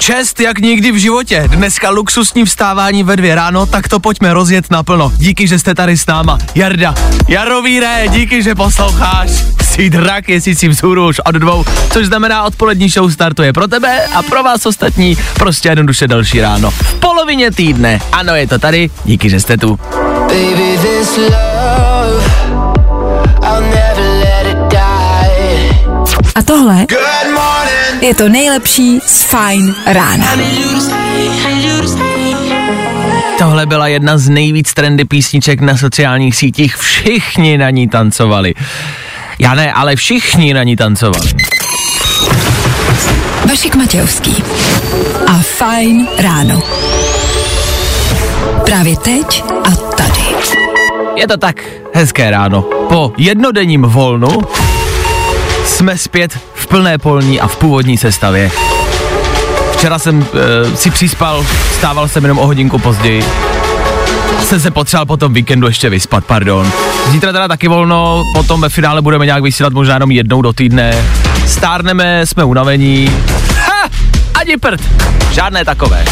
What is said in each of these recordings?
Čest jak nikdy v životě. Dneska luxusní vstávání ve dvě ráno, tak to pojďme rozjet naplno. Díky, že jste tady s náma. Jarda, Jarovíre, díky, že posloucháš. Jsi drak, jestli si vzhůru už od dvou, což znamená odpolední show startuje pro tebe a pro vás ostatní prostě jednoduše další ráno. V polovině týdne. Ano, je to tady, díky, že jste tu. Baby, this love, A tohle je to nejlepší z Fajn rána. Tohle byla jedna z nejvíc trendy písniček na sociálních sítích. Všichni na ní tancovali. Já ne, ale všichni na ní tancovali. Vašek Matějovský a Fajn ráno. Právě teď a tady. Je to tak hezké ráno. Po jednodenním volnu jsme zpět v plné polní a v původní sestavě. Včera jsem e, si přispal, stával jsem jenom o hodinku později. Jsem se potřeboval po tom víkendu ještě vyspat, pardon. Zítra teda taky volno, potom ve finále budeme nějak vysílat možná jenom jednou do týdne. Stárneme, jsme unavení. Ha! Ani prd! Žádné takové.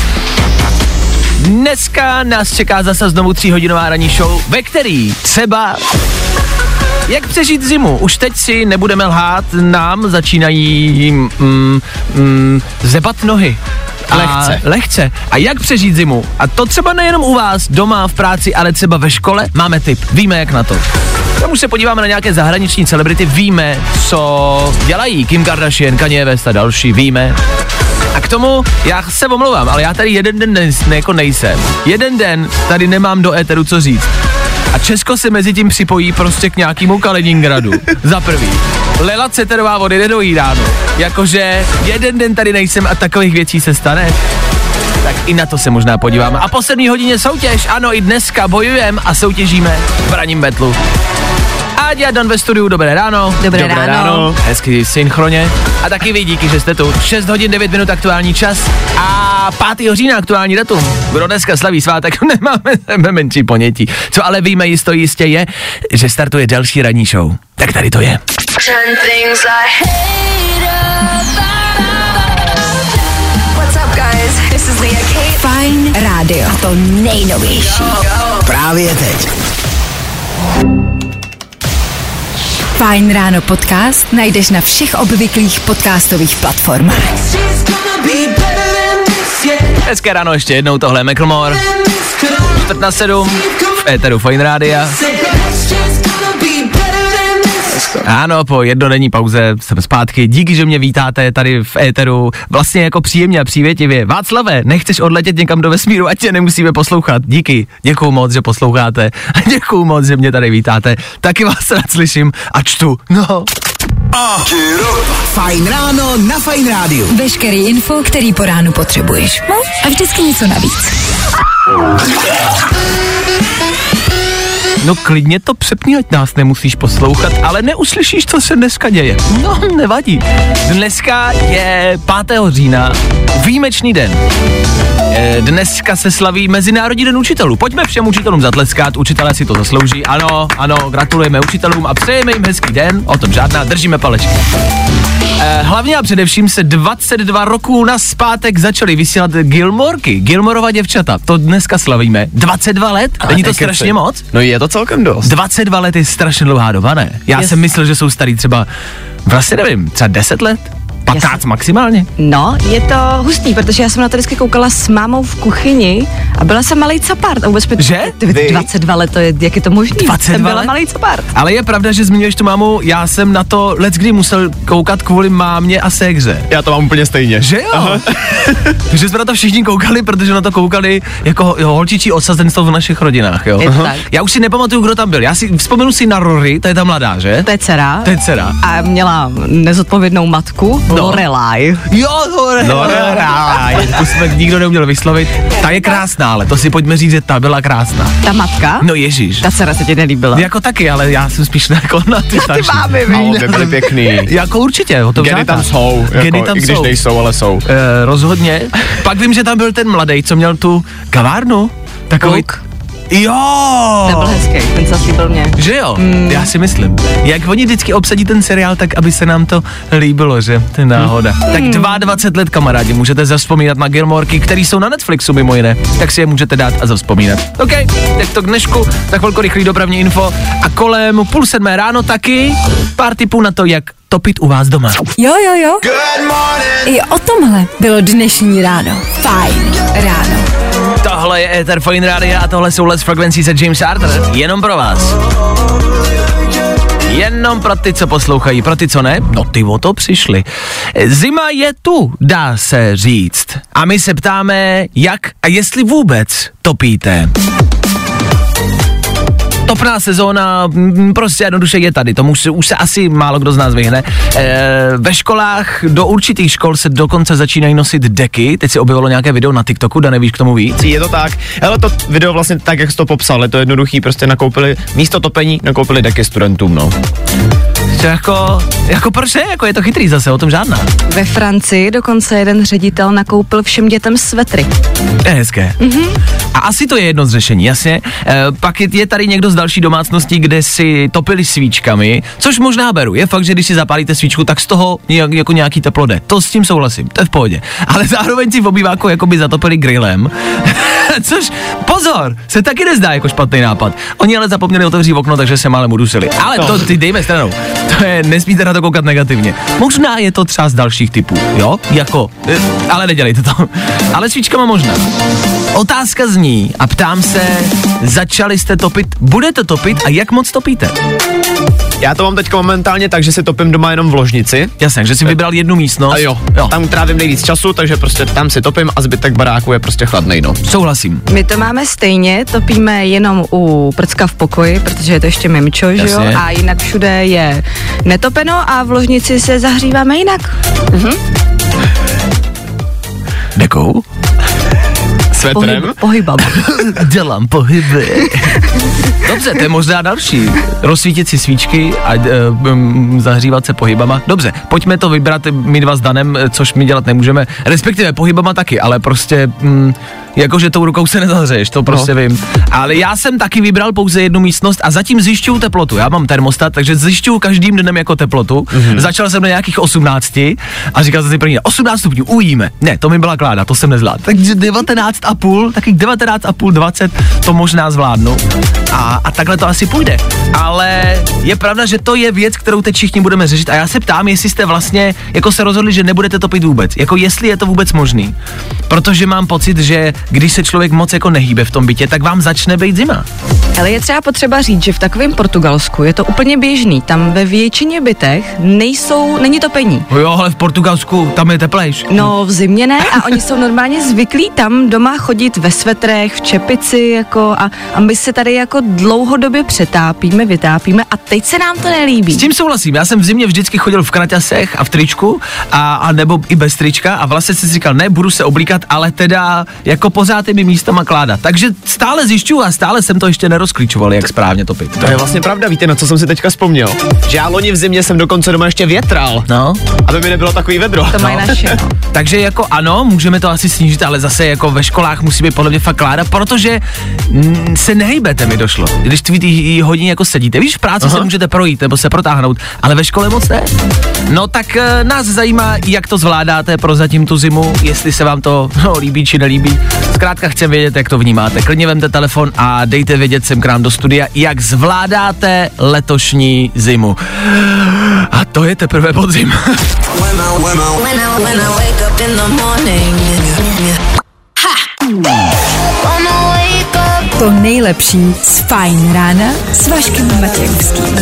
Dneska nás čeká zase znovu tříhodinová ranní show, ve který třeba jak přežít zimu? Už teď si nebudeme lhát, nám začínají mm, mm, zebat nohy. A Lehce. Lehce. A jak přežít zimu? A to třeba nejenom u vás, doma, v práci, ale třeba ve škole? Máme tip. Víme, jak na to. Tam už se podíváme na nějaké zahraniční celebrity, víme, co dělají. Kim Kardashian, Kanye West a další, víme. A k tomu, já se omlouvám, ale já tady jeden den ne, jako nejsem. Jeden den tady nemám do éteru co říct. Česko se mezi tím připojí prostě k nějakému Kaliningradu. Za prvý. Lela Ceterová vody jde do Iránu. Jakože jeden den tady nejsem a takových věcí se stane. Tak i na to se možná podíváme. A po 7 hodině soutěž, ano, i dneska bojujeme a soutěžíme v raním betlu. Ať a Don ve studiu, dobré ráno. Dobré ráno. Hezky synchroně. A taky vy díky, že jste tu. 6 hodin 9 minut aktuální čas a 5. října aktuální datum. Kdo dneska slaví svátek, nemáme sebe menší ponětí. Co ale víme jisto jistě je, že startuje další ranní show. Tak tady to je. Turn things I What's up, guys? This is Leah Kate. Fajn rádio. To nejnovější. Právě teď. Fajn ráno podcast najdeš na všech obvyklých podcastových platformách. Hezké ráno ještě jednou, tohle je Macklemore. Čtvrt na sedm, v éteru Fine Rádia. This. Ano, po jednodenní pauze jsem zpátky. Díky, že mě vítáte tady v éteru. Vlastně jako příjemně a přívětivě. Václave, nechceš odletět někam do vesmíru, ať tě nemusíme poslouchat. Díky, děkuju moc, že posloucháte. A děkuju moc, že mě tady vítáte. Taky vás rád slyším a čtu. No, Fajn ráno na Fajn rádiu. Veškerý info, který po ránu potřebuješ. No a vždycky něco navíc. No klidně to přepni, ať nás nemusíš poslouchat, ale neuslyšíš, co se dneska děje. No, nevadí. Dneska je 5. října, výjimečný den. Eh, Dneska se slaví Mezinárodní den učitelů. Pojďme všem učitelům zatleskat, učitelé si to zaslouží. Ano, ano, gratulujeme učitelům a přejeme jim hezký den, o tom žádná, držíme palečky. Eh, hlavně a především se 22 roků na zpátek začaly vysílat Gilmorky, Gilmorova děvčata. To dneska slavíme. 22 let? Není to strašně moc? No je to celkem dost. 22 let je strašně dlouhá doba, ne? Já Yes. jsem myslel, že jsou starý třeba, vlastně nevím, třeba 10 let? 15 maximálně? No, je to hustý, protože já jsem na to vždycky koukala s mámou v kuchyni a byla jsem malý capart. A vůbec mi, Že? Ty, Vy? 22 let, to je, jak je to možný? 22 jsem byla let? malý capart. Ale je pravda, že zmiňuješ tu mámu, já jsem na to let kdy musel koukat kvůli mámě a segře. Já to mám úplně stejně. Že jo? že jsme na to všichni koukali, protože na to koukali jako jo, holčičí osazenstvo v našich rodinách, jo? Je to tak. Já už si nepamatuju, kdo tam byl. Já si vzpomenu si na Rory, to je ta mladá, že? To je dcera. To je dcera. A měla nezodpovědnou matku, No. No. Lorelai. Jo, Lorelai. To jsme nikdo neuměl vyslovit. Ta je krásná, ale to si pojďme říct, že ta byla krásná. Ta matka? No ježíš. Ta dcera se ti nelíbila. Jako taky, ale já jsem spíš jako na ty starší. mámy, A obě byly pěkný. Jako určitě, o tom Geny tam jsou, jako, Geny tam i když jsou. nejsou, ale jsou. E, rozhodně. Pak vím, že tam byl ten mladý, co měl tu kavárnu. Takový. Kluk. Jo! Ten byl hezký, ten se líbil mě. Že jo? Mm. Já si myslím. Jak oni vždycky obsadí ten seriál, tak aby se nám to líbilo, že? To je náhoda. Mm. Tak 22 let, kamarádi, můžete zavzpomínat na Gilmorky, který jsou na Netflixu mimo jiné. Tak si je můžete dát a zavzpomínat. OK, tak to k dnešku, za chvilku rychlý dopravní info a kolem půl sedmé ráno taky pár tipů na to, jak topit u vás doma. Jo, jo, jo. I o tomhle bylo dnešní ráno. Fajn ráno. Tohle je Ether Fine Radio a tohle jsou Let's Frequencies se James Arthur. Jenom pro vás. Jenom pro ty, co poslouchají, pro ty, co ne, no ty o to přišli. Zima je tu, dá se říct. A my se ptáme, jak a jestli vůbec topíte. Topná sezóna mm, prostě jednoduše je tady, tomu už, se- už se asi málo kdo z nás vyhne. E, ve školách, do určitých škol se dokonce začínají nosit deky, teď si objevilo nějaké video na TikToku, da nevíš k tomu víc. Je to tak, ale to video vlastně tak, jak jsi to popsal, je to jednoduchý, prostě nakoupili místo topení, nakoupili deky studentům, no. To jako, jako proč ne? Jako je to chytrý zase, o tom žádná. Ve Francii dokonce jeden ředitel nakoupil všem dětem svetry. To je hezké. Mm-hmm. A asi to je jedno z řešení, jasně. E, pak je, je tady někdo z další domácností, kde si topili svíčkami, což možná beru. Je fakt, že když si zapálíte svíčku, tak z toho nějak, jako nějaký teplo jde. To s tím souhlasím, to je v pohodě. Ale zároveň si v obýváku jakoby zatopili grillem. Což, pozor, se taky nezdá jako špatný nápad. Oni ale zapomněli otevřít okno, takže se málem udusili. Ale to ty dejme stranou. To je, nesmíte na to koukat negativně. Možná je to třeba z dalších typů, jo? Jako, eh, ale nedělejte to. Ale svíčkama možná. Otázka zní a ptám se, začali jste topit, budete topit a jak moc topíte? Já to mám teď momentálně tak, že si topím doma jenom v ložnici. Jasně, že si vybral jednu místnost. A jo, jo. tam trávím nejvíc času, takže prostě tam si topím a zbytek baráku je prostě chladnej, no. Souhlasím. My to máme stejně, topíme jenom u prcka v pokoji, protože je to ještě mimčo, že jo? A jinak všude je netopeno a v ložnici se zahříváme jinak. Dekou? Svetrem? Pohyb. Dělám pohyby. Dobře, to je možná další. Rozsvítit si svíčky a uh, zahřívat se pohybama. Dobře, pojďme to vybrat my dva s Danem, eh, což my dělat nemůžeme. Respektive pohybama taky, ale prostě mm, jakože tou rukou se nezahřeješ, to prostě no. vím. Ale já jsem taky vybral pouze jednu místnost a zatím zjišťuju teplotu. Já mám termostat, takže zjišťuju každým dnem jako teplotu. Mm-hmm. Začal jsem na nějakých 18 a říkal jsem si první 18 stupňů, ujíme. Ne, to mi byla kláda, to jsem nezvládl. Takže 19 a půl, takových 19 a půl, 20, to možná zvládnu. A, a takhle to asi půjde. Ale je pravda, že to je věc, kterou teď všichni budeme řešit. A já se ptám, jestli jste vlastně jako se rozhodli, že nebudete topit vůbec. Jako jestli je to vůbec možný. Protože mám pocit, že když se člověk moc jako nehýbe v tom bytě, tak vám začne být zima. Ale je třeba potřeba říct, že v takovém Portugalsku je to úplně běžný. Tam ve většině bytech nejsou, není topení. Jo, ale v Portugalsku tam je teplejš. No v zimě ne a oni jsou normálně zvyklí tam doma chodit ve svetrech, v čepici jako a, a my se tady jako dlouhodobě přetápíme, vytápíme a teď se nám to nelíbí. S tím souhlasím, já jsem v zimě vždycky chodil v kraťasech a v tričku a, a nebo i bez trička a vlastně jsem si říkal, ne, budu se oblíkat, ale teda jako pořád je mi místama kládat. Takže stále zjišťuju a stále jsem to ještě nerozklíčoval, jak správně topit. To je vlastně pravda, víte, na co jsem si teďka vzpomněl? Že já loni v zimě jsem dokonce doma ještě větral, No, aby mi nebylo takový vedro. To mají naše. No. takže jako ano, můžeme to asi snížit, ale zase jako ve školách musí být podle mě fakt kláda, protože se nehejbete mi došlo. Když ty hodně jako sedíte, víš, v práci Aha. se můžete projít nebo se protáhnout, ale ve škole moc ne. No tak e, nás zajímá, jak to zvládáte pro zatím tu zimu, jestli se vám to no, líbí či nelíbí. Zkrátka chcem vědět, jak to vnímáte. Klidně vemte telefon a dejte vědět sem k nám do studia, jak zvládáte letošní zimu. A to je teprve podzim. To nejlepší z Fajn rána s Vaškem Matějovským.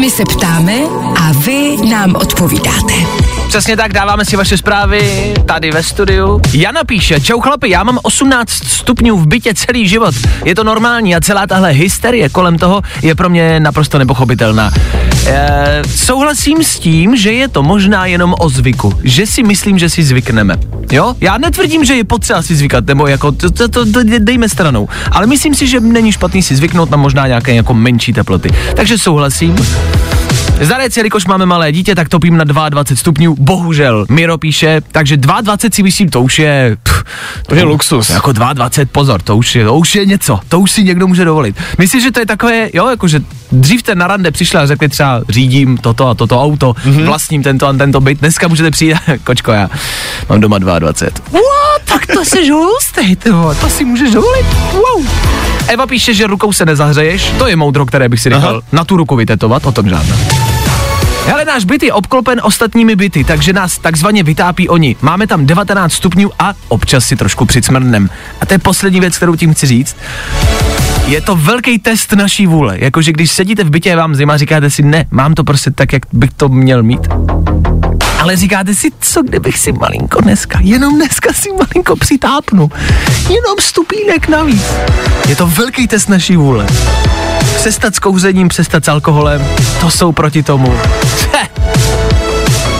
My se ptáme a vy nám odpovídáte. Přesně tak, dáváme si vaše zprávy tady ve studiu. Jana píše, čau chlapi, já mám 18 stupňů v bytě celý život. Je to normální a celá tahle hysterie kolem toho je pro mě naprosto nepochopitelná. E, souhlasím s tím, že je to možná jenom o zvyku. Že si myslím, že si zvykneme. Jo? Já netvrdím, že je potřeba si zvykat, nebo jako to, to, to, to dejme stranou. Ale myslím si, že není špatný si zvyknout na možná nějaké jako menší teploty. Takže souhlasím. Zarec, jelikož máme malé dítě, tak topím na 22 stupňů, bohužel. Miro píše, takže 22 si myslím, to už je... Pff, To je luxus. Jako 22, pozor, to už, je, to už je něco, to už si někdo může dovolit. Myslím, že to je takové, jo, jakože dřív ten na rande přišla a řekli třeba řídím toto a toto auto, mm-hmm. vlastním tento a tento byt, dneska můžete přijít, kočko, já mám doma 22. What? Tak to jsi hustý, to, to si můžeš dovolit, wow. Eva píše, že rukou se nezahřeješ, to je moudro, které bych si nechal Aha. na tu ruku vytetovat, o tom žádná. Hele, náš byt je obklopen ostatními byty, takže nás takzvaně vytápí oni. Máme tam 19 stupňů a občas si trošku přicmrnem. A to je poslední věc, kterou tím chci říct. Je to velký test naší vůle. Jakože když sedíte v bytě a vám zima, říkáte si, ne, mám to prostě tak, jak bych to měl mít. Ale říkáte si, co kdybych si malinko dneska, jenom dneska si malinko přitápnu. Jenom stupínek navíc. Je to velký test naší vůle. Přestat s kouřením, přestat s alkoholem, to jsou proti tomu. Heh.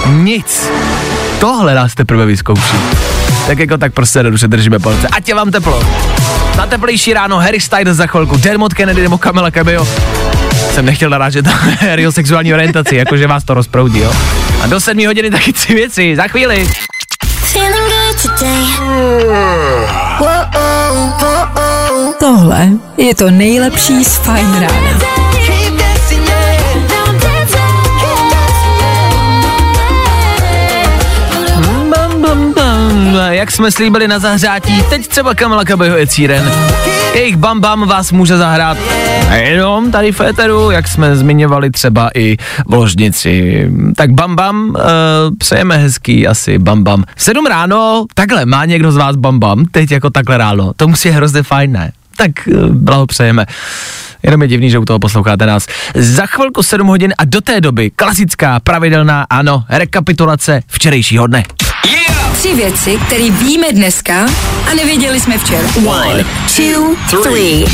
Nic. Tohle nás teprve vyzkouší. Tak jako tak prostě jednoduše držíme palce. Ať je vám teplo. Na teplejší ráno Harry Styles za chvilku, Dermot Kennedy nebo Kamila Cabello. Jsem nechtěl narážet na sexuální orientaci, jakože vás to rozproudí, jo. A do sedmi hodiny taky tři věci, za chvíli. Tohle je to nejlepší z Fajn rána. Jak jsme slíbili na zahřátí, teď třeba Kamila Cabello je círen. Jejich Bam Bam vás může zahrát nejenom tady v éteru, jak jsme zmiňovali třeba i v ložnici. Tak Bam Bam, uh, přejeme hezký asi Bam Bam. V sedm ráno, takhle, má někdo z vás Bam Bam, teď jako takhle ráno, to musí hrozně fajn, ne? Tak uh, blahopřejeme. Jenom je divný, že u toho posloucháte nás. Za chvilku 7 hodin a do té doby klasická, pravidelná, ano, rekapitulace včerejšího dne. Tři věci, které víme dneska a nevěděli jsme včera. One, two, three.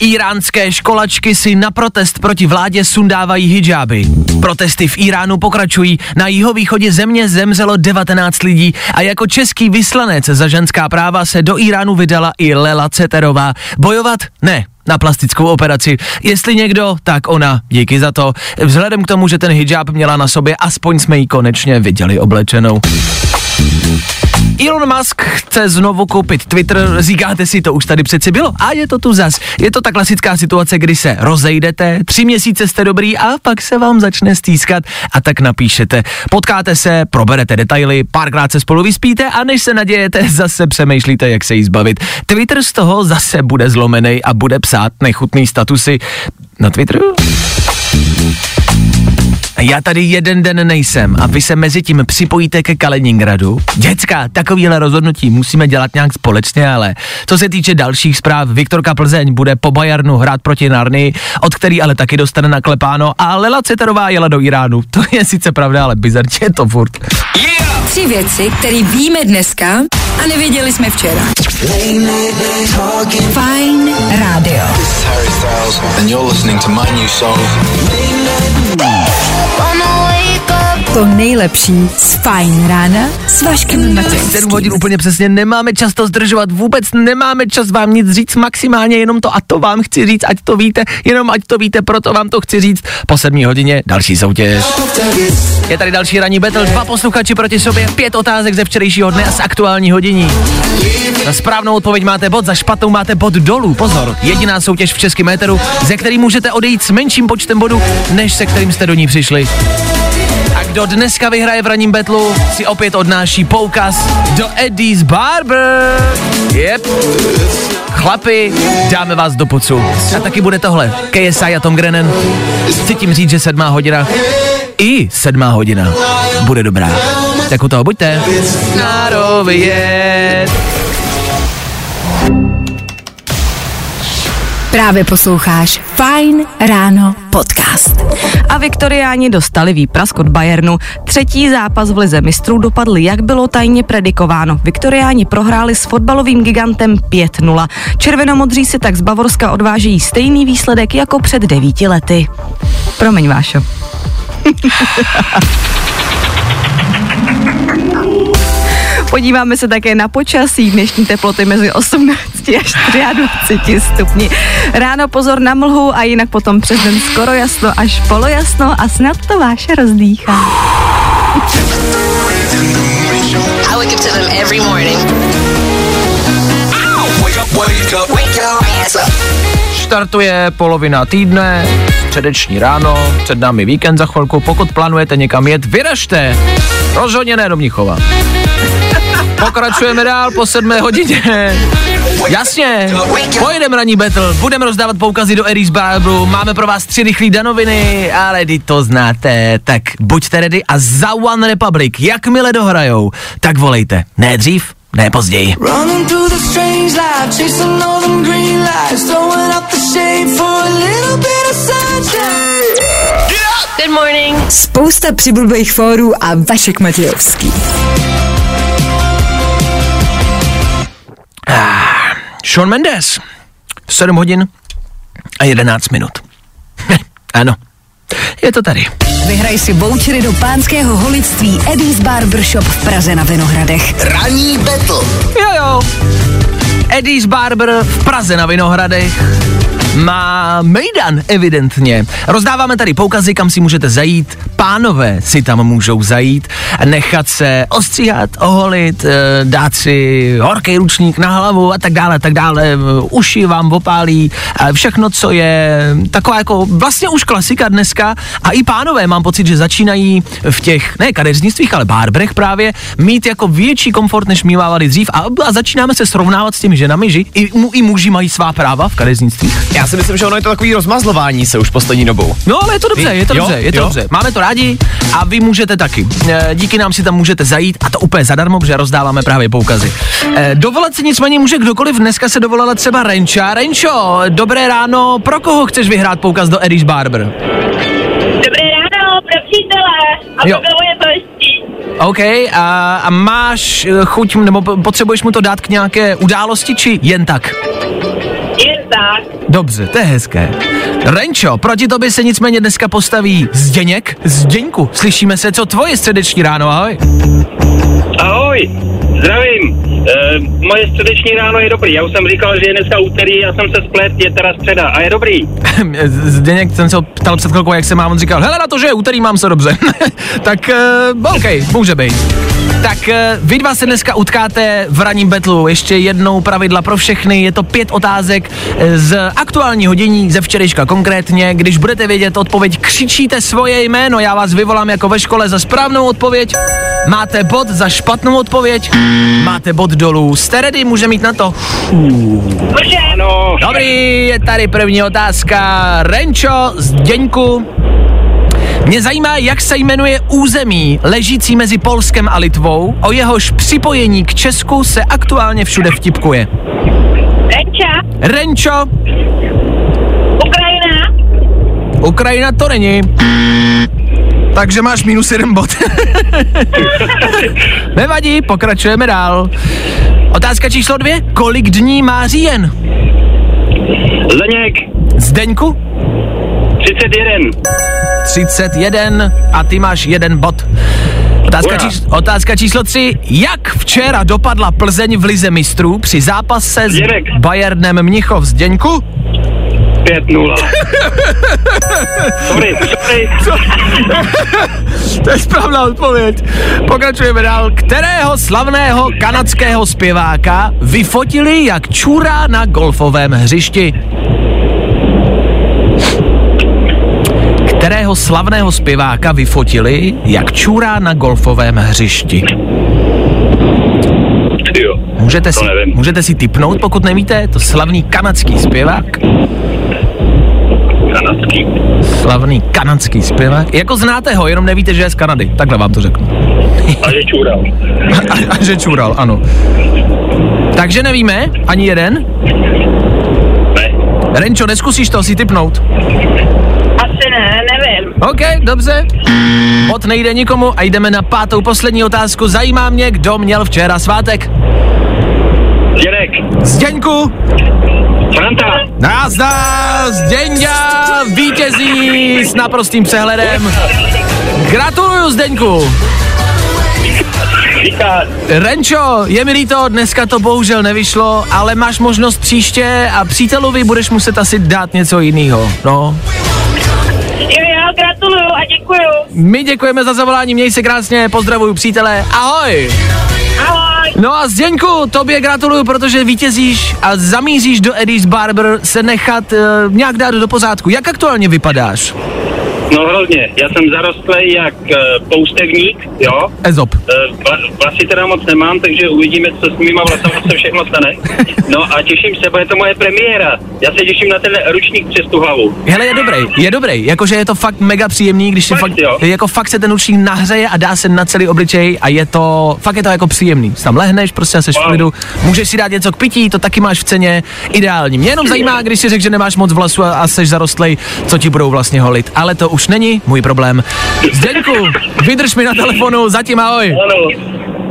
Iránské školačky si na protest proti vládě sundávají hijáby. Protesty v Iránu pokračují. Na jihovýchodě země zemřelo 19 lidí a jako český vyslanec za ženská práva se do Iránu vydala i Lela Ceterová. Bojovat? Ne, na plastickou operaci. Jestli někdo, tak ona. Díky za to. Vzhledem k tomu, že ten hijab měla na sobě, aspoň jsme ji konečně viděli oblečenou. Elon Musk chce znovu koupit Twitter, říkáte si, to už tady přeci bylo. A je to tu zas. Je to ta klasická situace, kdy se rozejdete, tři měsíce jste dobrý a pak se vám začne stýskat a tak napíšete. Potkáte se, proberete detaily, párkrát se spolu vyspíte a než se nadějete, zase přemýšlíte, jak se jí zbavit. Twitter z toho zase bude zlomený a bude psát nechutný statusy na Twitteru. Já tady jeden den nejsem a vy se mezi tím připojíte ke Kaliningradu. Děcka, takovýhle rozhodnutí musíme dělat nějak společně, ale co se týče dalších zpráv, Viktorka Plzeň bude po Bajarnu hrát proti Narny, od který ale taky dostane naklepáno a Lela Ceterová jela do Iránu. To je sice pravda, ale bizarně je to furt. Tři věci, které víme dneska a nevěděli jsme včera. Fajn rádio. Harry Styles, and you're listening to my new song. To nejlepší z Fajn rána s Vaškem Matějovským. 7 hodin úplně přesně, nemáme čas to zdržovat, vůbec nemáme čas vám nic říct, maximálně jenom to a to vám chci říct, ať to víte, jenom ať to víte, proto vám to chci říct. Po 7 hodině další soutěž. Je tady další ranní battle, dva posluchači proti sobě, pět otázek ze včerejšího dne a z aktuální hodiní. Za správnou odpověď máte bod, za špatnou máte bod dolů. Pozor, jediná soutěž v českém éteru, ze který můžete odejít s menším počtem bodů, než se kterým jste do ní přišli. Kdo dneska vyhraje v ranním betlu, si opět odnáší poukaz do Eddie's Barber. Yep. Chlapi, dáme vás do pucu. A taky bude tohle. KSI a Tom Grennan. Chci tím říct, že sedmá hodina, i sedmá hodina, bude dobrá. Tak u toho buďte. Právě posloucháš Fine Ráno podcast. A Viktoriáni dostali výprask od Bayernu. Třetí zápas v lize mistrů dopadl, jak bylo tajně predikováno. Viktoriáni prohráli s fotbalovým gigantem 5-0. Červenomodří si tak z Bavorska odvážejí stejný výsledek jako před devíti lety. Promiň, Vášo. Podíváme se také na počasí. Dnešní teploty mezi 18 až 23 stupni. Ráno pozor na mlhu a jinak potom přes den skoro jasno až polojasno a snad to váše rozdýchá. Wake up. Wake up, wake up. Startuje polovina týdne, středeční ráno, před námi víkend za chvilku. Pokud plánujete někam jet, vyražte. Rozhodně ne do Mnichova. Pokračujeme dál po sedmé hodině. Jasně, pojedeme ranní battle, budeme rozdávat poukazy do Eris Barbru, máme pro vás tři rychlé danoviny, ale ty to znáte, tak buďte ready a za One Republic, jakmile dohrajou, tak volejte, ne dřív, ne později. Good morning. Spousta přibulbých fórů a Vašek Matějovský. Sean Mendes, 7 hodin a 11 minut. ano, je to tady. Vyhraj si vouchery do pánského holictví Eddie's Barbershop v Praze na Vinohradech. Ranní battle. Jo, jo. Eddie's Barber v Praze na Vinohradech má mejdan, evidentně. Rozdáváme tady poukazy, kam si můžete zajít. Pánové si tam můžou zajít, nechat se ostříhat, oholit, eh, dát si horký ručník na hlavu a tak dále, tak dále. Eh, Uši vám opálí, všechno, co je taková jako vlastně už klasika dneska. A i pánové, mám pocit, že začínají v těch, ne kadeřnictvích, ale barberech právě, mít jako větší komfort, než mívávali dřív a, a začínáme se srovnávat s těmi ženami, že i, mu, i muži mají svá práva v kadeřnictvích. Já si myslím, že ono je to takový rozmazlování se už poslední dobou. No, ale je to dobře, je to Jo, dobře, je to jo. dobře. Máme to rádi a vy můžete taky. E, Díky nám si tam můžete zajít a to úplně zadarmo, protože rozdáváme právě poukazy. E, Dovolat si nicméně může kdokoliv. Dneska se dovolala třeba Renča. Renčo, dobré ráno. Pro koho chceš vyhrát poukaz do Eddie's Barber? Dobré ráno, pro přítele a Jo. bolesti. OK, a, a máš eh, chuť, nebo po- potřebuješ mu to dát k nějaké události, či jen tak? Tak. Dobře, to je hezké. Renčo, proti tobě se nicméně dneska postaví Zdeněk. Zdeňku, slyšíme se, co tvoje středeční ráno, ahoj. Ahoj, zdravím. E, moje středeční ráno je dobrý. Já už jsem říkal, že je dneska úterý, já jsem se splet, je teda středa a je dobrý. Zdeněk, ten se ptal před chvilkou, jak se má, on říkal, hele na to, že je úterý, mám se dobře. tak, uh, OK, může být. Tak uh, vy dva se dneska utkáte v ranním betlu. Ještě jednou pravidla pro všechny. Je to pět otázek eh, z aktuálního dění, ze včerejška konkrétně. Když budete vědět odpověď, křičíte svoje jméno. Já vás vyvolám jako ve škole za správnou odpověď. Máte bod za špatnou odpověď. Máte bod dolů. Jste ready? Může mít na to. Dobrý, je tady první otázka. Renčo z Děňku. Mě zajímá, jak se jmenuje území ležící mezi Polskem a Litvou, o jehož připojení k Česku se aktuálně všude vtipkuje. Renča, Renčo, Ukrajina, Ukrajina to není. Takže máš minus jeden bod. Nevadí, pokračujeme dál. Otázka číslo dvě. Kolik dní má říjen? Zdeněk, Zdeňku? 31. 31 a ty máš jeden bod. Otázka, čís, otázka číslo 3. Jak včera dopadla Plzeň v Lize mistrů při zápase s. Bayernem Mnichov z Děňku? 5-0. sorry, sorry. To je správná odpověď. Pokračujeme dál. Kterého slavného kanadského zpěváka vyfotili, jak čurá na golfovém hřišti? Kterého slavného zpěváka vyfotili, jak čurá na golfovém hřišti? Jo, Můžete to si, nevím. můžete si typnout, pokud nevíte, je to slavný kanadský zpěvák. Kanadský. Slavný kanadský zpěvák. Jako znáte ho, jenom nevíte, že je z Kanady. Takhle vám to řeknu. A že čůral. A, a že čural, ano. Takže nevíme, ani jeden? Ne. Renčo, neskusíš to si typnout? Asi ne, nevím. OK, dobře. Bod nejde nikomu a jdeme na pátou poslední otázku. Zajímá mě, kdo měl včera svátek. Dědek, Zdeňku, Franta, nazdar, Zdeňka, vítězí s naprostým přehledem. Gratuluju, Zdeňku. Renčo, je mi líto, dneska to bohužel nevyšlo, ale máš možnost příště a přítelovi budeš muset asi dát něco jiného. No, my děkujeme za zavolání, měj se krásně, pozdravuju přítele, ahoj. Ahoj. No a Zdeňku, tobě gratuluju, protože vítězíš a zamíříš do Eddie's Barber se nechat uh, nějak dát do pořádku. Jak aktuálně vypadáš? No hrozně, já jsem zarostlý jak uh, poustevník, jo. Ezop. Uh, vla, vlasy teda moc nemám, takže uvidíme, co s mýma vlasama se všechno stane. No a těším se, bude to moje premiéra. Já se těším na ten ručník přes tu hlavu. Hele, je dobrý, je dobrý, jakože je to fakt mega příjemný, když Fakt, fakt, jo. jako fakt se ten ručník nahřeje a dá se na celý obličej a je to, fakt je to jako příjemný. Tam lehneš, prostě seš v Wow. klidu, můžeš si dát něco k pití, to taky máš v ceně, ideální. Mě jenom zajímá, když si řekl, že nemáš moc vlasu a, a seš zarostlej, co ti budou vlastně holit. Ale to už není můj problém. Zdeňku, vydrž mi na telefonu, zatím ahoj. Ano.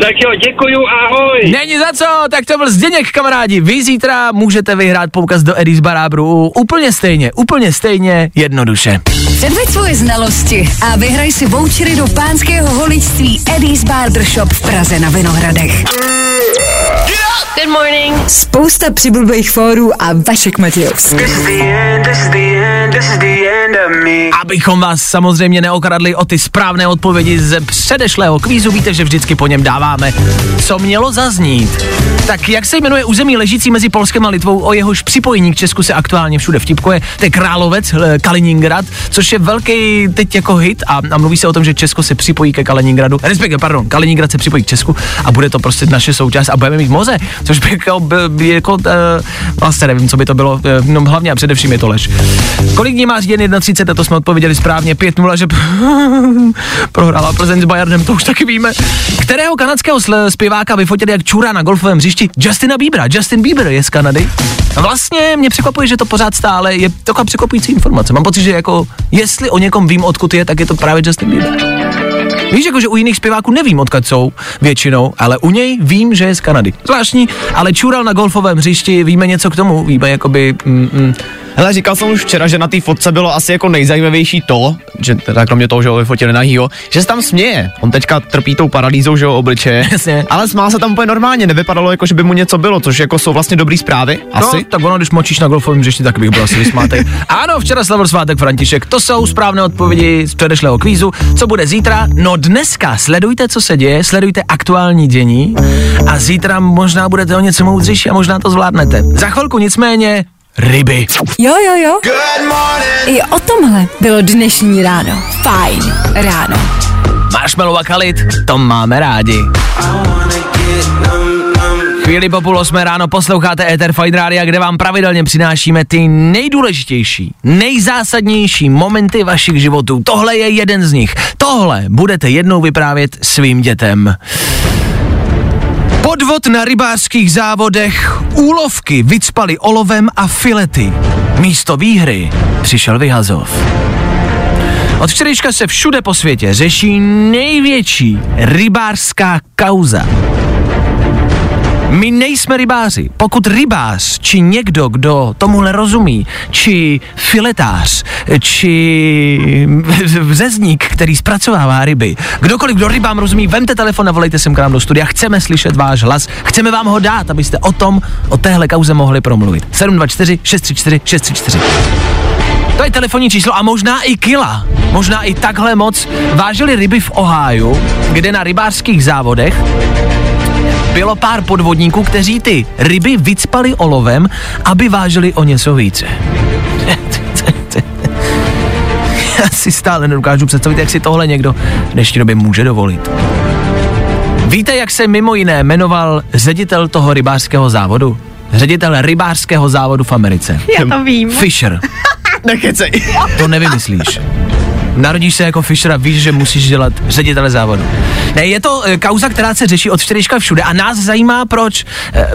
Tak jo, děkuju, ahoj. Není za co, tak to byl Zdeněk, kamarádi. Vy zítra můžete vyhrát poukaz do Eddie's Barábru úplně stejně, úplně stejně, jednoduše. Předveď svoje znalosti a vyhraj si vouchery do pánského holičství Eddie's Barbershop v Praze na Vinohradech. Good morning. Spousta přibulbých fórů a Vašek Matějovský. Abychom vás samozřejmě neokradli o ty správné odpovědi z předešlého kvízu, víte, že vždycky po něm dáváme, co mělo zaznít. Tak jak se jmenuje území ležící mezi Polskem a Litvou, o jehož připojení k Česku se aktuálně všude vtipkuje, to je Královec, eh, Kaliningrad, což je velký teď jako hit a, a mluví se o tom, že Česko se připojí ke Kaliningradu, respektive, pardon, Kaliningrad se připojí k Česku a bude to prostě naše součást a budeme mít moře, což by jako, by, jako uh, vlastně nevím, co by to bylo, uh, no hlavně a především je to lež. Kolik dní má říjen 31, to jsme odpověděli správně, 5-0, že prohrála Plzeň s Bayernem, to už taky víme. Kterého kanadského zpěváka vyfotili jak čura na golfovém hřišti? Justina Biebera. Justin Bieber je z Kanady. A Vlastně mě překvapuje, že to pořád stále je taková překvapující informace. Mám pocit, že jako, jestli o někom vím, odkud je, tak je to právě Justin Bieber. Víš, jako, že u jiných zpěváků nevím, odkud jsou většinou, ale u něj vím, že je z Kanady. Zvláštní, ale čural na golfovém hřišti, víme něco k tomu, víme jakoby, mm, mm, Hele, říkal jsem už včera, že na té fotce bylo asi jako nejzajímavější to, že teda kromě toho, že ho vyfotili nahýho, že se tam směje. On teďka trpí tou paralýzou, že jo, obličeje. Jasně. Ale smál se tam úplně normálně, nevypadalo jako, že by mu něco bylo, což jako jsou vlastně dobrý zprávy. Asi. No, tak ono, když močíš na golfovém hřišti, tak bych byl asi vysmátej. ano, včera slavil svátek František. To jsou správné odpovědi z předešlého kvízu. Co bude zítra? No dneska sledujte, co se děje, sledujte aktuální dění a zítra možná budete o něco moudřejší a možná to zvládnete. Za chvilku nicméně ryby. Jo, jo, jo. I o tomhle bylo dnešní ráno. Fajn ráno. Marshmallow a kalit, to máme rádi. Chvíli po půl osmé ráno posloucháte Ether Fine Radio, kde vám pravidelně přinášíme ty nejdůležitější, nejzásadnější momenty vašich životů. Tohle je jeden z nich. Tohle budete jednou vyprávět svým dětem. Podvod na rybářských závodech, úlovky vycpaly olovem a filety. Místo výhry přišel vyhazov. Od včerejška se všude po světě řeší největší rybářská kauza. My nejsme rybáři. Pokud rybář, či někdo, kdo tomuhle rozumí, či filetář, či řezník, který zpracovává ryby, kdokoliv, kdo rybám rozumí, vemte telefon a volejte sem k nám do studia. Chceme slyšet váš hlas, chceme vám ho dát, abyste o tom, o téhle kauze mohli promluvit. 724 634 634. To je telefonní číslo a možná i kila. Možná i takhle moc vážili ryby v Oháju, kde na rybářských závodech bylo pár podvodníků, kteří ty ryby vycpali olovem, aby vážili o něco více. Já si stále nedokážu představit, jak si tohle někdo v dnešní době může dovolit. Víte, jak se mimo jiné jmenoval ředitel toho rybářského závodu? Ředitel rybářského závodu v Americe. Já to vím. Fisher. Nekecej. To nevymyslíš. Narodíš se jako Fisher a víš, že musíš dělat ředitele závodu. Ne, je to e, kauza, která se řeší od včerejška všude a nás zajímá, proč. E,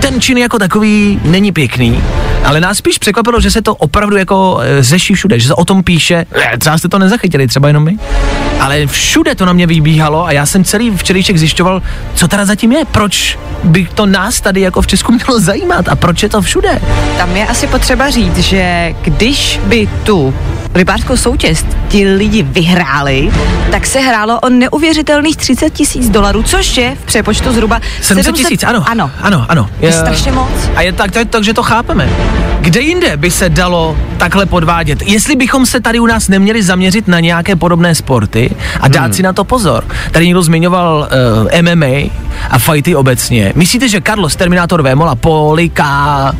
ten čin jako takový není pěkný, Ale nás spíš překvapilo, že se to opravdu jako e, řeší všude, že se o tom píše. Třeba jste to nezachytili, třeba jenom my. Ale všude to na mě vybíhalo a já jsem celý včerejšek zjišťoval, co teda zatím je, proč by to nás tady jako v Česku mělo zajímat a proč je to všude. Tam je asi potřeba říct, že když by tu rybářskou soutěž ti lidi vyhráli, tak se hrálo o neuvěřitelných 30 tisíc dolarů, což je v přepočtu zhruba 700 tisíc, ano. Ano. Ano, ano. Je strašně moc. A je tak, tak, takže to chápeme. Kde jinde by se dalo takhle podvádět? Jestli bychom se tady u nás neměli zaměřit na nějaké podobné sporty a dát hmm. si na to pozor. Tady někdo zmiňoval uh, MMA a fighty obecně. Myslíte, že Carlos Terminator Vémola poliká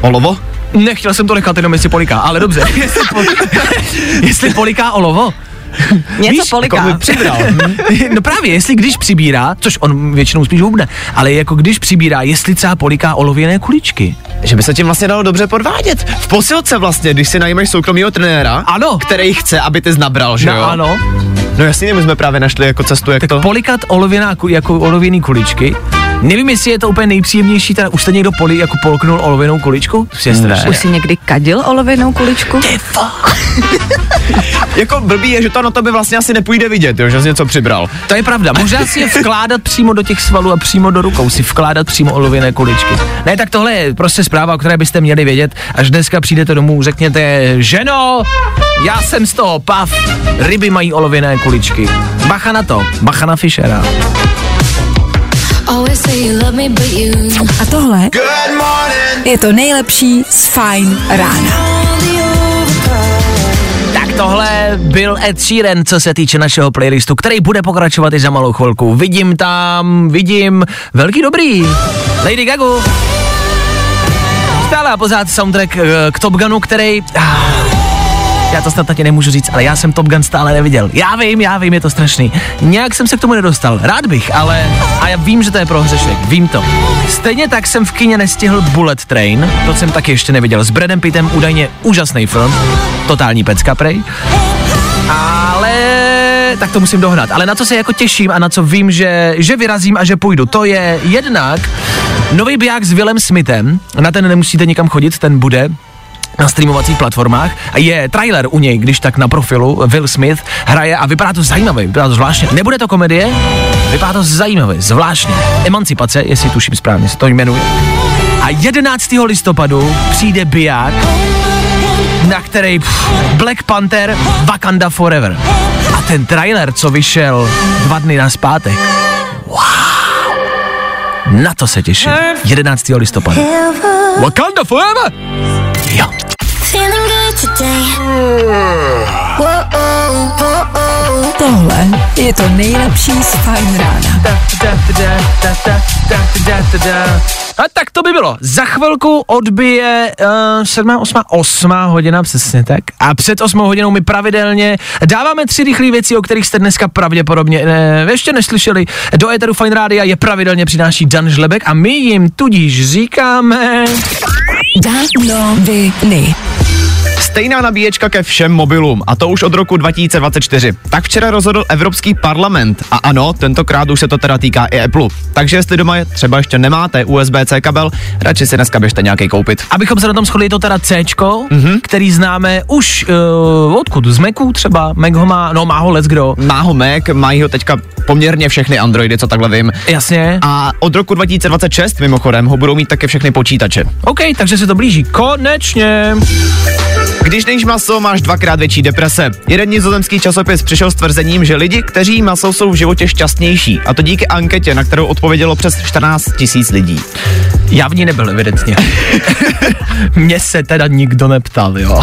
Olovo? Nechtěl jsem to nechat jenom, jestli poliká, ale dobře. jestli, po, jestli poliká olovo, Něco Víš, poliká. Jako přibral. no právě, jestli když přibírá, což on většinou spíš hubne, ale jako když přibírá, jestli třeba poliká olověné kuličky. Že by se tím vlastně dalo dobře podvádět. V posilce vlastně, když si najmeš soukromého trenéra, Ano. který chce, aby ty znabral, že No jo? ano, No jasně, my jsme právě našli jako cestu, jak tak to... polikat olověná, jako olověný kuličky. Nevím, jestli je to úplně nejpříjemnější, teda už jste někdo poli, jako polknul olověnou kuličku? To je strašně. Už si někdy kadil olověnou kuličku? Jako blbý je, že to na to by vlastně asi nepůjde vidět, jo, že jsi něco přibral. To je pravda, možná si je vkládat přímo do těch svalů a přímo do rukou, si vkládat přímo olověné kuličky. Ne, tak tohle je prostě zpráva, o které byste měli vědět, až dneska přijdete domů, řekněte, ženo, já jsem z toho pav, ryby mají olověné kuličky. Bacha na to, bacha na Fischera. A tohle je to nejlepší z Fine rána. Tak tohle byl Ed Sheeran, co se týče našeho playlistu, který bude pokračovat i za malou chvilku. Vidím tam, vidím, velký dobrý, Lady Gaga. Stále a pořád soundtrack eh, k Top Gunu, který... ah, Já to snad taky nemůžu říct, ale já jsem Top Gun stále neviděl. Já vím, já vím, je to strašný. Nějak jsem se k tomu nedostal. Rád bych, ale... A já vím, že to je prohřešek, vím to. Stejně tak jsem v kině nestihl Bullet Train, to jsem taky ještě neviděl. S Bradem Pittem údajně úžasný film. Totální pecka, prej. Ale tak to musím dohnat. Ale na co se jako těším a na co vím, že, že vyrazím a že půjdu, to je jednak nový biják s Willem Smithem. Na ten nemusíte nikam chodit, ten bude na streamovacích platformách je trailer u něj, když tak na profilu Will Smith hraje a vypadá to zajímavě, vypadá to zvláštně. Nebude to komedie, vypadá to zajímavě, zvláštně. Emancipace, jestli tuším správně, se to jmenuje. A 11. listopadu přijde biják, na který pff, Black Panther Wakanda Forever. A ten trailer, co vyšel dva dny na zpátek, wow, na to se těším. 11. listopadu. Wakanda Forever! Jo. Tohle je to nejlepší z Fine rána. A tak to by bylo. Za chvilku odbije uh, 7, 8, 8 hodina, přesně tak. A před 8 hodinou my pravidelně dáváme tři rychlé věci, o kterých jste dneska pravděpodobně ne, ještě neslyšeli. Do Eteru Fine Rádia je pravidelně přináší Dan Žlebek a my jim tudíž říkáme... Danoviny. Stejná nabíječka ke všem mobilům, a to už od roku 2024. Tak včera rozhodl Evropský parlament. A ano, tentokrát už se to teda týká i Apple. Takže jestli doma je, třeba ještě nemáte USB-C kabel, radši si dneska běžte nějaký koupit. Abychom se na tom shodli, je to teda C, mm-hmm. který známe už uh, odkud? Z Macu třeba? Mac ho má, no má ho let's kdo. Má ho Mac, mají ho teďka poměrně všechny Androidy, co takhle vím. Jasně. A od roku 2026 mimochodem ho budou mít také všechny počítače. OK, takže se to blíží. Konečně. Když nejíš maso, máš dvakrát větší deprese. Jeden nizozemský časopis přišel s tvrzením, že lidi, kteří maso, jsou v životě šťastnější. A to díky anketě, na kterou odpovědělo přes 14 tisíc lidí. Já v ní nebyl, evidentně. Mě se teda nikdo neptal, jo.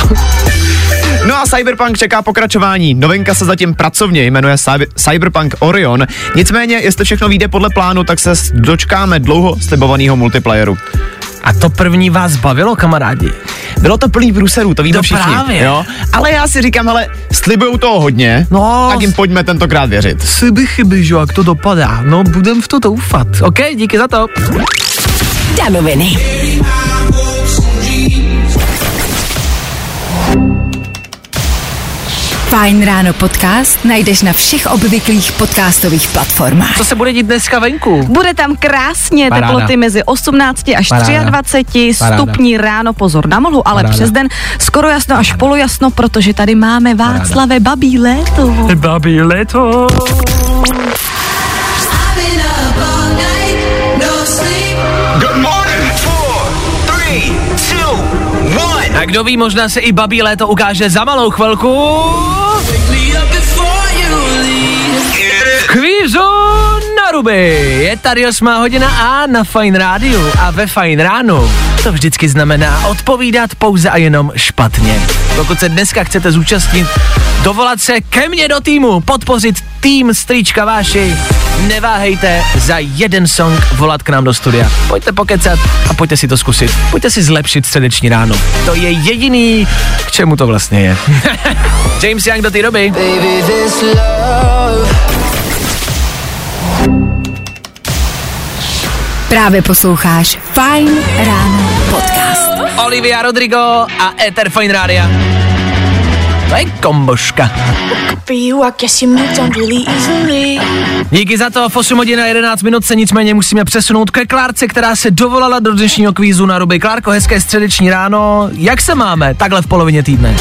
No a Cyberpunk čeká pokračování. Novinka se zatím pracovně jmenuje Cyber- Cyberpunk Orion. Nicméně, jestli všechno vyjde podle plánu, tak se dočkáme dlouho slibovaného multiplayeru. A to první vás bavilo, kamarádi? Bylo to plný průserů, to víme No všichni. právě. Jo? Ale já si říkám, hele, slibujou toho hodně, No, tak jim pojďme tentokrát věřit. Chyby, chyby, že jo, jak to dopadá. No, budem v to doufat. OK, díky za to. Danoviny. Fajn ráno podcast najdeš na všech obvyklých podcastových platformách. Co se bude dít dneska venku? Bude tam krásně Paráda. teploty mezi 18 až Paráda. 23 Paráda. stupní ráno, pozor na mlhu, ale Paráda. přes den skoro jasno až polojasno, protože tady máme Václave babí léto. Babí leto. A kdo ví, možná se i babí léto ukáže za malou chvilku. Kvízu na ruby. Je tady 8 hodina a na Fine Rádiu a ve Fine ránu. To vždycky znamená odpovídat pouze a jenom špatně. Pokud se dneska chcete zúčastnit, dovolat se ke mně do týmu, podpořit tým Strička Váši, neváhejte za jeden song volat k nám do studia. Pojďte pokecat a pojďte si to zkusit. Pojďte si zlepšit středeční ráno. To je jediný, k čemu to vlastně je. James Young do té doby. Baby, this love. Právě posloucháš Fajn ráno podcast. Olivia Rodrigo a Ether Fine Rádia. To je komboška. Díky za to, v 8 hodin a 11 minut se nicméně musíme přesunout ke Klárce, která se dovolala do dnešního kvízu na ruby. Klárko, hezké středeční ráno. Jak se máme takhle v polovině týdne?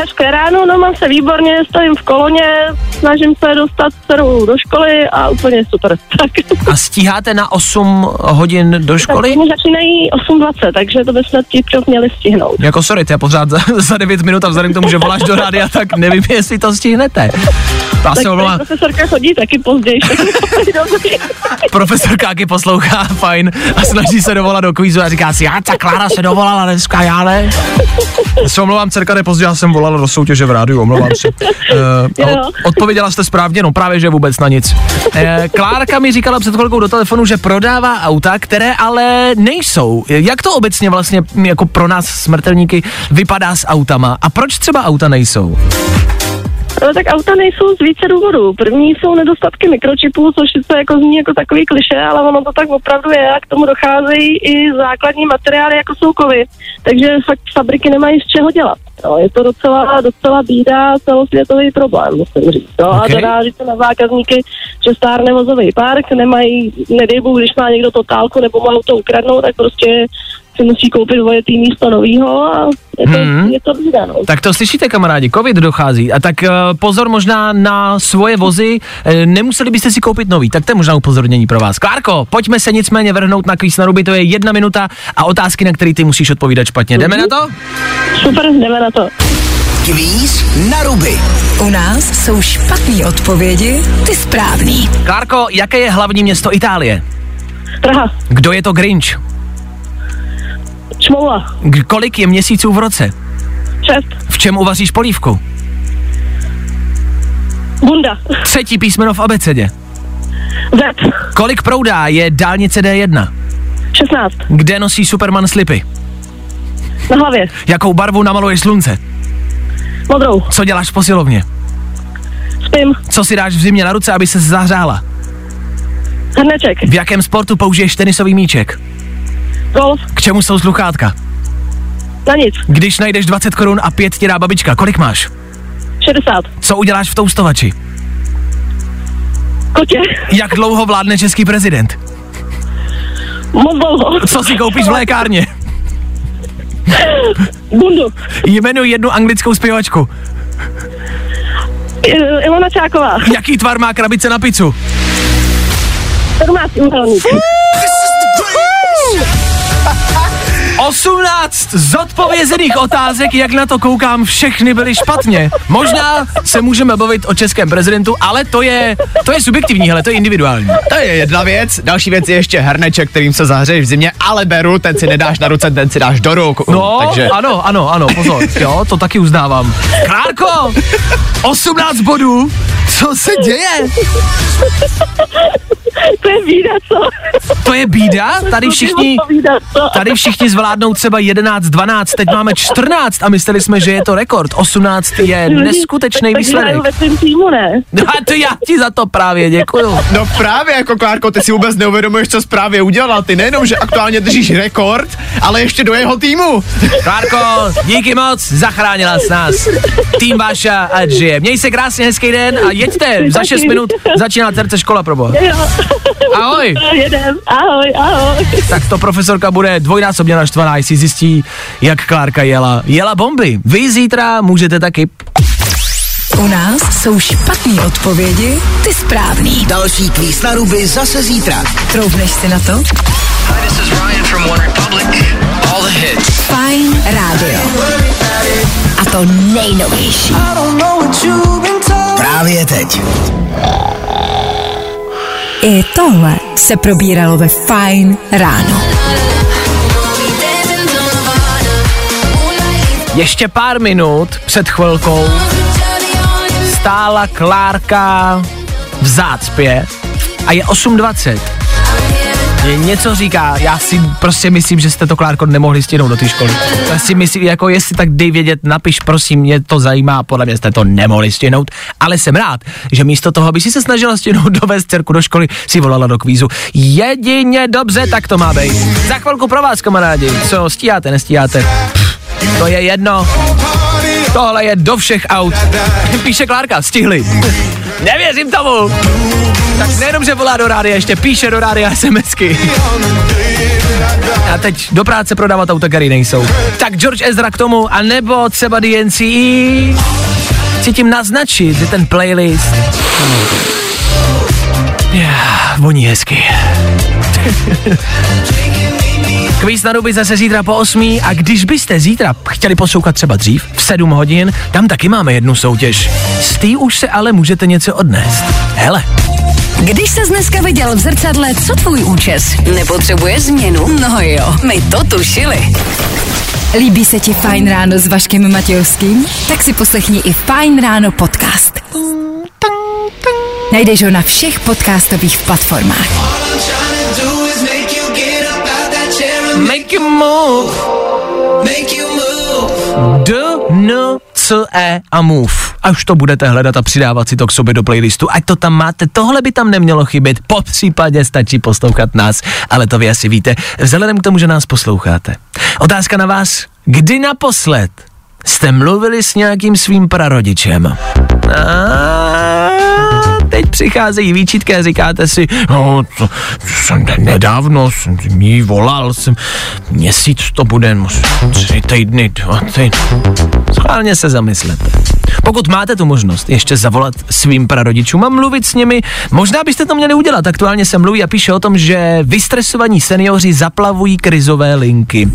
Hezké ráno, no mám se výborně, stojím v koloně, snažím se dostat dceru do školy a úplně super. Tak, A stíháte na 8 hodin do tak školy? oni začínají 8.20, takže to by snad ti přes měli stihnout. Jako sorry, já pořád za, za 9 minut a vzhledem k tomu, že voláš do rádia, tak nevím, jestli to stihnete. Já Tak omlouvám, profesorka chodí taky později. profesor Káky poslouchá, fajn, a snaží se dovolat do kvízu a říká si, já ta Klára se dovolala dneska, já ne. Já se omlouvám, dcerka, ne pozdě, já jsem volala do soutěže v rádiu, omlouvám se. Uh, od, odpověděla jste správně, no právě, že vůbec na nic. Uh, Klárka mi říkala před chvilkou do telefonu, že prodává auta, které ale nejsou. Jak to obecně vlastně jako pro nás smrtelníky vypadá s autama a proč třeba auta nejsou? No, tak auta nejsou z více důvodů. První jsou nedostatky mikročipů, což sice jako zní jako takový kliše, ale ono to tak opravdu je a k tomu docházejí i základní materiály, jako jsou kovy. Takže fakt fabriky nemají z čeho dělat. No, je to docela, docela bída, celosvětový problém, musím říct. No, Ok. A doráží to na zákazníky, že stárne vozový park, nemají, nedej Bůh, když má někdo totálku nebo mu auto ukradnou, tak prostě si musí koupit dvojetý místo novýho a je to, Mhm. je to bída. No. Tak to slyšíte, kamarádi, covid dochází. A tak uh, pozor možná na svoje vozy, uh, nemuseli byste si koupit nový, tak to je možná upozornění pro vás. Klárko, pojďme se nicméně vrhnout na kvíz na ruby, to je jedna minuta a otázky, na které ty musíš odpovídat špatně. Jdeme na to? Super, jdeme na to. Kvíz na ruby. U nás jsou špatné odpovědi, ty správný. Klárko, jaké je hlavní město Itálie? Praha, Kdo je to Grinch? Čmoula, K- kolik je měsíců v roce? šest, V čem uvaříš polívku? bunda, Třetí písmeno v abecedě. Z, Kolik proudá je dálnice D1? 16, Kde nosí Superman slipy? na hlavě, Jakou barvu namaluje slunce? modrou, Co děláš v posilovně? spím, Co si dáš v zimě na ruce, aby se zahřála? hrneček, V jakém sportu použiješ tenisový míček? Golf, K čemu jsou sluchátka? na nic, Když najdeš 20 korun a pět ti dá babička, kolik máš? 60, Co uděláš v toustovači? kotě, Jak dlouho vládne český prezident? moc dlouho, Co si koupíš v lékárně? bundu, Jmenuji jednu anglickou zpěvačku. I- Ilona Čáková, Jaký tvar má krabice na pizzu? 17 úhelník, 18 zodpovězených otázek, jak na to koukám, všechny byly špatně. Možná se můžeme bavit o českém prezidentu, ale to je, to je subjektivní, hele, to je individuální. To je jedna věc. Další věc je ještě hrneček, kterým se zahřeješ v zimě, ale beru, ten si nedáš na ruce, ten si dáš do ruk. No, takže ano, ano, ano, pozor, jo, to taky uznávám. Klárko, 18 bodů, co se děje? To je bída, co? To je bída? Tady všichni, tady všichni zvládnou třeba 11, 12, teď máme 14 a mysleli jsme, že je to rekord. 18 je neskutečný Tak- tak výsledek. hraju ve týmu, ne? No a to já ti za to právě děkuju. No právě jako Klárko, ty si vůbec neuvědomuješ, co jsi právě udělal. Ty nejenom, že aktuálně držíš rekord, ale ještě do jeho týmu. Klárko, díky moc, zachránila s nás. Tým Váša a žije. Měj se krásně, hezký den a jeďte. Za 6 minut začíná terce škola pro boha. Jo. Ahoj. Jedem. Ahoj, ahoj. Tak to profesorka bude dvojnásobně naštvaná, jestli zjistí, jak Klárka jela. Jela bomby. Vy zítra můžete taky. U nás jsou špatné odpovědi, ty správný. Další kvíz na ruby zase zítra. Troubneš si na to? Hi, this is Ryan from One Republic. All the hits. Fajn rádio. A to nejnovější. Právě teď. I tohle se probíralo ve Fajn ráno. Ještě pár minut před chvilkou stála Klárka v zácpě a je 8.20. Je něco říká, já si prostě myslím, že jste to Klárko nemohli stihnout do té školy. Já si myslím, jako jestli tak dej vědět, napiš prosím, mě to zajímá, podle mě jste to nemohli stihnout, ale jsem rád, že místo toho, aby si se snažila stihnout dovést dcerku do školy, si volala do kvízu. Jedině dobře, tak to má být. Za chvilku pro vás, kamarádi, co stíháte, nestíháte? Pff, To je jedno. Tohle je do všech aut. Píše Klárka, stihli. Nevěřím tomu. Tak nejenom, že volá do rádia, ještě píše do rádia SMSky. A teď do práce prodávat auta, které nejsou. Tak George Ezra k tomu, a nebo třeba DNC. Chci tím naznačit, že ten playlist yeah, voní hezky. Kvíz na ruby zase zítra po 8. A když byste zítra chtěli poslouchat třeba dřív, v 7 hodin, tam taky máme jednu soutěž. Z tý už se ale můžete něco odnést. Hele, Když se dneska viděl v zrcadle, co tvůj účes? Nepotřebuje změnu? No jo, my to tušili. Líbí se ti Fajn ráno s Vaškem Matějovským? Tak si poslechni i Fajn ráno podcast. Najdeš ho na všech podcastových platformách. Make you move. D, N, C, E a move. Až to budete hledat a přidávat si to k sobě do playlistu, ať to tam máte, tohle by tam nemělo chybět, po případě stačí poslouchat nás, ale to vy asi víte, vzhledem k tomu, že nás posloucháte. Otázka na vás, kdy naposled jste mluvili s nějakým svým prarodičem? A teď přicházejí výčitky a říkáte si, no, to, to jsem ne- nedávno, jsem jí volal, jsem, měsíc to bude, tři týdny, dva týdny. Schválně se zamyslete. Pokud máte tu možnost ještě zavolat svým prarodičům a mluvit s nimi, možná byste to měli udělat. Aktuálně se mluví a píše o tom, že vystresovaní seniori zaplavují krizové linky.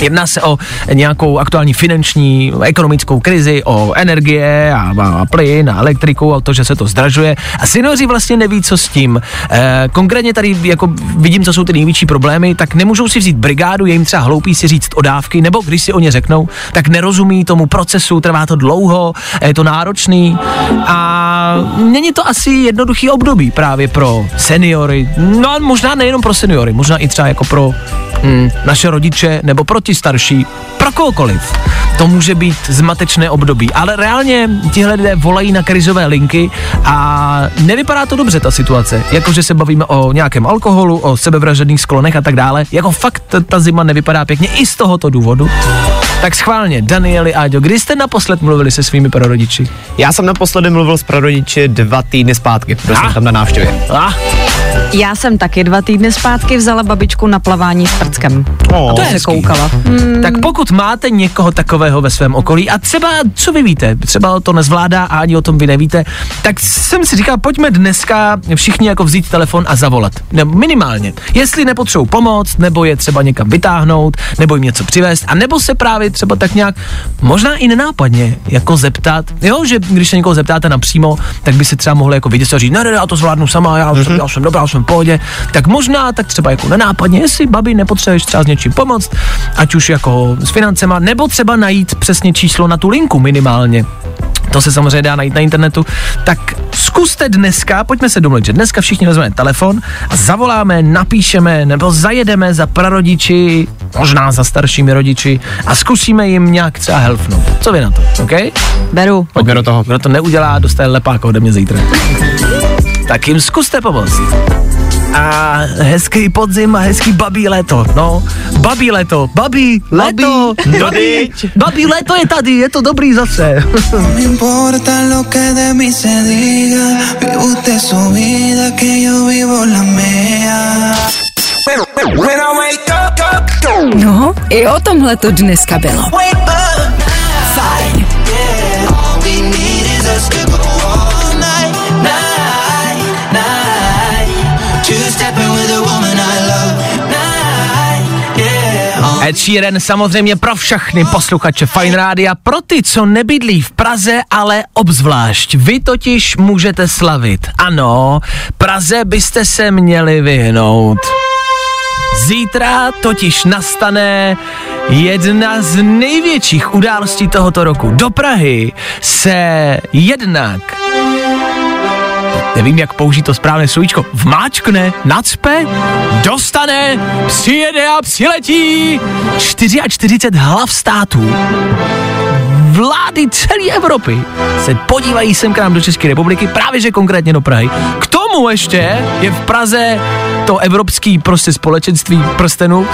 Jedná se o nějakou aktuální finanční, ekonomickou krizi, o energie a, a, plyn a elektriku a to, že se to zdražuje. A seniori vlastně neví, co s tím. E, konkrétně tady jako vidím, co jsou ty největší problémy, tak nemůžou si vzít brigádu, je jim třeba hloupý si říct o dávky, nebo když si o ně řeknou, tak nerozumí tomu procesu, trvá to dlouho, je to náročný a není to asi jednoduchý období právě pro seniory, no a možná nejenom pro seniory, možná i třeba jako pro mm, naše rodiče nebo pro ti starší, pro kohokoliv. To může být zmatečné období, ale reálně tihle lidé volají na krizové linky a nevypadá to dobře ta situace, jakože se bavíme o nějakém alkoholu, o sebevražedných sklonech a tak dále, jako fakt ta- zima nevypadá pěkně i z tohoto důvodu. Tak schválně, Danieli Áďo, kdy jste naposled mluvili se svými prarodiči? Já jsem naposledy mluvil s prarodiči dva týdny zpátky, byl jsem tam na návštěvě. Ah, Já jsem taky dva týdny zpátky vzala babičku na plavání s prckem. Oh, a to je koukala. Tak pokud máte někoho takového ve svém okolí a třeba, co vy víte, třeba to nezvládá a ani o tom vy nevíte, tak jsem si říkal, pojďme dneska všichni jako vzít telefon a zavolat. Ne, minimálně. Jestli nepotřebují pomoc, nebo je třeba někam vytáhnout, nebo jim něco přivést, a nebo se právě třeba tak nějak, možná i nenápadně, jako zeptat, jo, že když se někoho zeptáte napřímo, tak by se třeba mohli jako vidět a říct, ne, ne, ne, já to zvládnu sama, já, jsem, já jsem dobrá, já jsem pohodě, tak možná tak třeba jako nenápadně, jestli babi nepotřebuješ třeba s něčím pomoct, ať už jako s financema, nebo třeba najít přesně číslo na tu linku minimálně. To se samozřejmě dá najít na internetu, tak zkuste dneska, pojďme se domluvit, že dneska všichni vezmeme telefon a zavoláme, napíšeme nebo zajedeme za prarodiči, možná za staršími rodiči a zkusíme jim nějak třeba helfnout. Co vy na to, OK? Beru. Pojďme do toho. Kdo to neudělá, dostane lepák ode mě zítra. tak jim zkuste pomoct. A hezký podzim a hezký babí léto, no. Babí léto, babí léto, babí, babí. Léto je tady, je to dobrý zase. No me importa lo que de mí Ed Sheeran samozřejmě pro všechny posluchače Fine Rádia, pro ty, co nebydlí v Praze, ale obzvlášť. Vy totiž můžete slavit. Ano, Praze byste se měli vyhnout. Zítra totiž nastane jedna z největších událostí tohoto roku. Do Prahy se jednak nevím, jak použít to správné slovíčko, vmáčkne, nacpe, dostane, přijede a přiletí 44 hlav států. Vlády celé Evropy se podívají sem k nám do České republiky, právě že konkrétně do Prahy. K tomu ještě je v Praze to evropský prostě společenství prstenů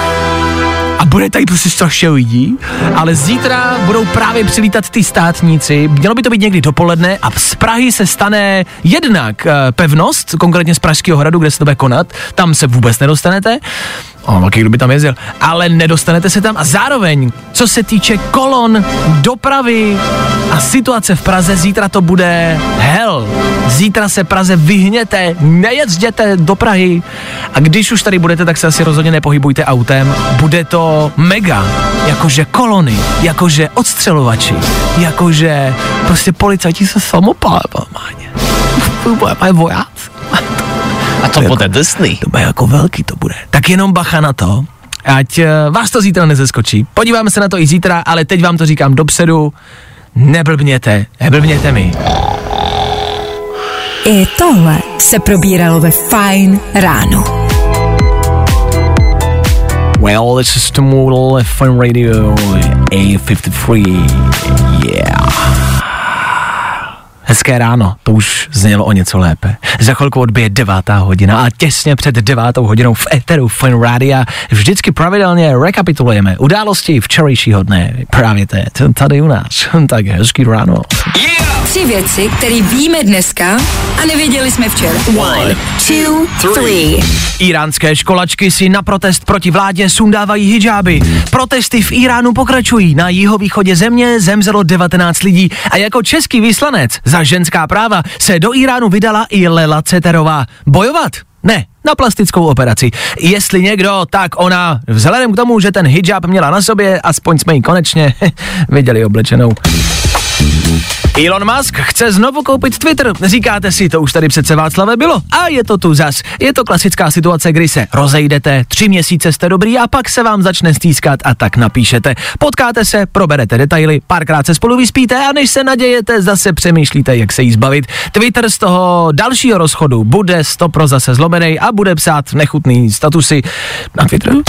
a bude tady prostě strašně lidí, ale zítra budou právě přilítat ty státníci, mělo by to být někdy dopoledne a z Prahy se stane jednak eh, pevnost, konkrétně z Pražského hradu, kde se to bude konat, tam se vůbec nedostanete, O, velký kdo by tam jezdil. Ale nedostanete se tam a zároveň, co se týče kolon, dopravy a situace v Praze, zítra to bude hell. Zítra se Praze vyhněte, nejezděte do Prahy a když už tady budete, tak se asi rozhodně nepohybujte autem. Bude to mega, jakože kolony, jakože odstřelovači, jakože prostě policajti se samopálem normálně. Mají vojáci. A to jako- bude drsný. To bude jako velký to bude. Tak jenom bacha na to, ať eh, vás to zítra nezeskočí. Podíváme se na to i zítra, ale teď vám to říkám dopředu. Neblbněte, neblbněte mi. I tohle se probíralo ve Fine ráno. Well, this is the Model FM Radio A53. Yeah. Hezké ráno, to už znělo o něco lépe. Za chvilku odbije devátá hodina a těsně před devátou hodinou v Eteru Fun Rádia vždycky pravidelně rekapitulujeme události včerejšího dne. Právě teď, tady u nás. Tak hezký ráno. Tři věci, které víme dneska a nevěděli jsme včera. One, two, three. Iránské školačky si na protest proti vládě sundávají hijáby. Protesty v Iránu pokračují. Na jihovýchodě země zemřelo 19 lidí a jako český vyslanec za ženská práva se do Iránu vydala i Lela Ceterová. Bojovat? Ne, na plastickou operaci. Jestli někdo, tak ona. Vzhledem k tomu, že ten hijab měla na sobě, aspoň jsme ji konečně viděli oblečenou. Elon Musk chce znovu koupit Twitter. Říkáte si, to už tady přece Václave bylo. A je to tu zas. Je to klasická situace, kdy se rozejdete, tři měsíce jste dobrý a pak se vám začne stýskat a tak napíšete. Potkáte se, proberete detaily, párkrát se spolu vyspíte a než se nadějete, zase přemýšlíte, jak se jí zbavit. Twitter z toho dalšího rozchodu bude stopro zase zlomený a bude psát nechutný statusy na Twitteru.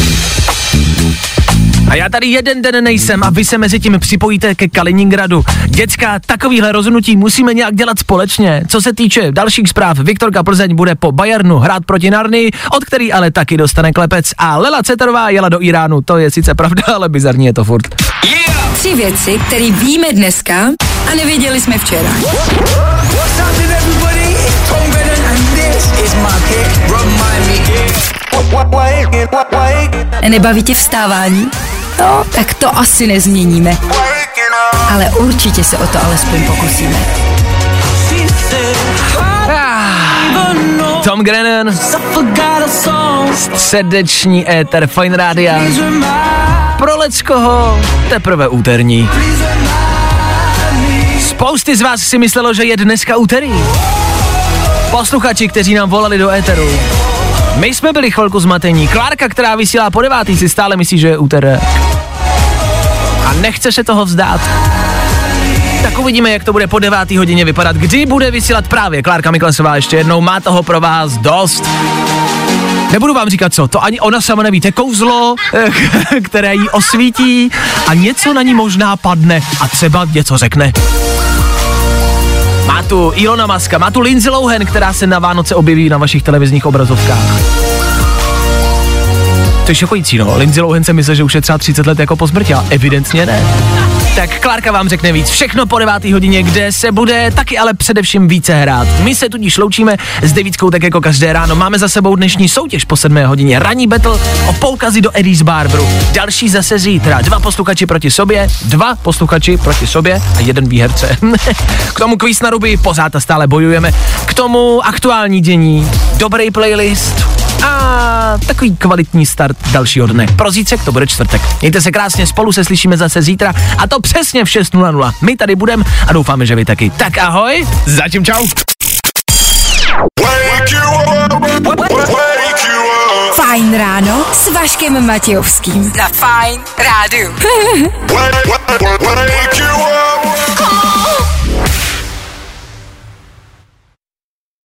A já tady jeden den nejsem a vy se mezi tím připojíte ke Kaliningradu. Děcka, takovýhle rozhodnutí musíme nějak dělat společně. Co se týče dalších zpráv, Viktorka Plzeň bude po Bayernu hrát proti Narny, od který ale taky dostane klepec a Lela Ceterová jela do Iránu. To je sice pravda, ale bizarní je to furt. Tři věci, které víme dneska a nevěděli jsme včera. Nebaví tě vstávání? No, tak to asi nezměníme. Ale určitě se o to alespoň pokusíme. Tom Grennan, srdeční éter Fine Rádia. Pro leckoho teprve úterní. Spousty z vás si myslelo, že je dneska úterý. Posluchači, kteří nám volali do éteru. My jsme byli chvilku zmatení. Klárka, která vysílá po devátý, si stále myslí, že je úterek. A nechce se toho vzdát. Tak uvidíme, jak to bude po devátý hodině vypadat, kdy bude vysílat právě Klárka Miklesová ještě jednou, má toho pro vás dost. Nebudu vám říkat co, to ani ona sama neví, je kouzlo, které jí osvítí a něco na ní možná padne a třeba něco řekne. Má tu Ilona Maska, má tu Lindsay Lohan, která se na Vánoce objeví na vašich televizních obrazovkách. To je šokující, no. Lindsay Lohan se myslí, že už je třeba 30 let jako po smrti, a evidentně ne. Tak Klárka vám řekne víc. Všechno po 9. hodině, kde se bude taky ale především více hrát. My se tudíž loučíme s devítkou tak jako každé ráno. Máme za sebou dnešní soutěž po 7. hodině. Ranní battle o poukazy do Eddie's Barberu. Další zase zítra. Dva posluchači proti sobě, dva posluchači proti sobě a jeden výherce. K tomu kvíz na ruby pořád a stále bojujeme. K tomu aktuální dění, dobrý playlist, a takový kvalitní start dalšího dne. Pro zítřek to bude čtvrtek. Mějte se krásně, spolu se slyšíme zase zítra a to přesně v 6.00. My tady budeme a doufáme, že vy taky. Tak ahoj. Zatím čau. Fajn ráno s Vaškem Matějovským. Na Fajn rádu. Wake you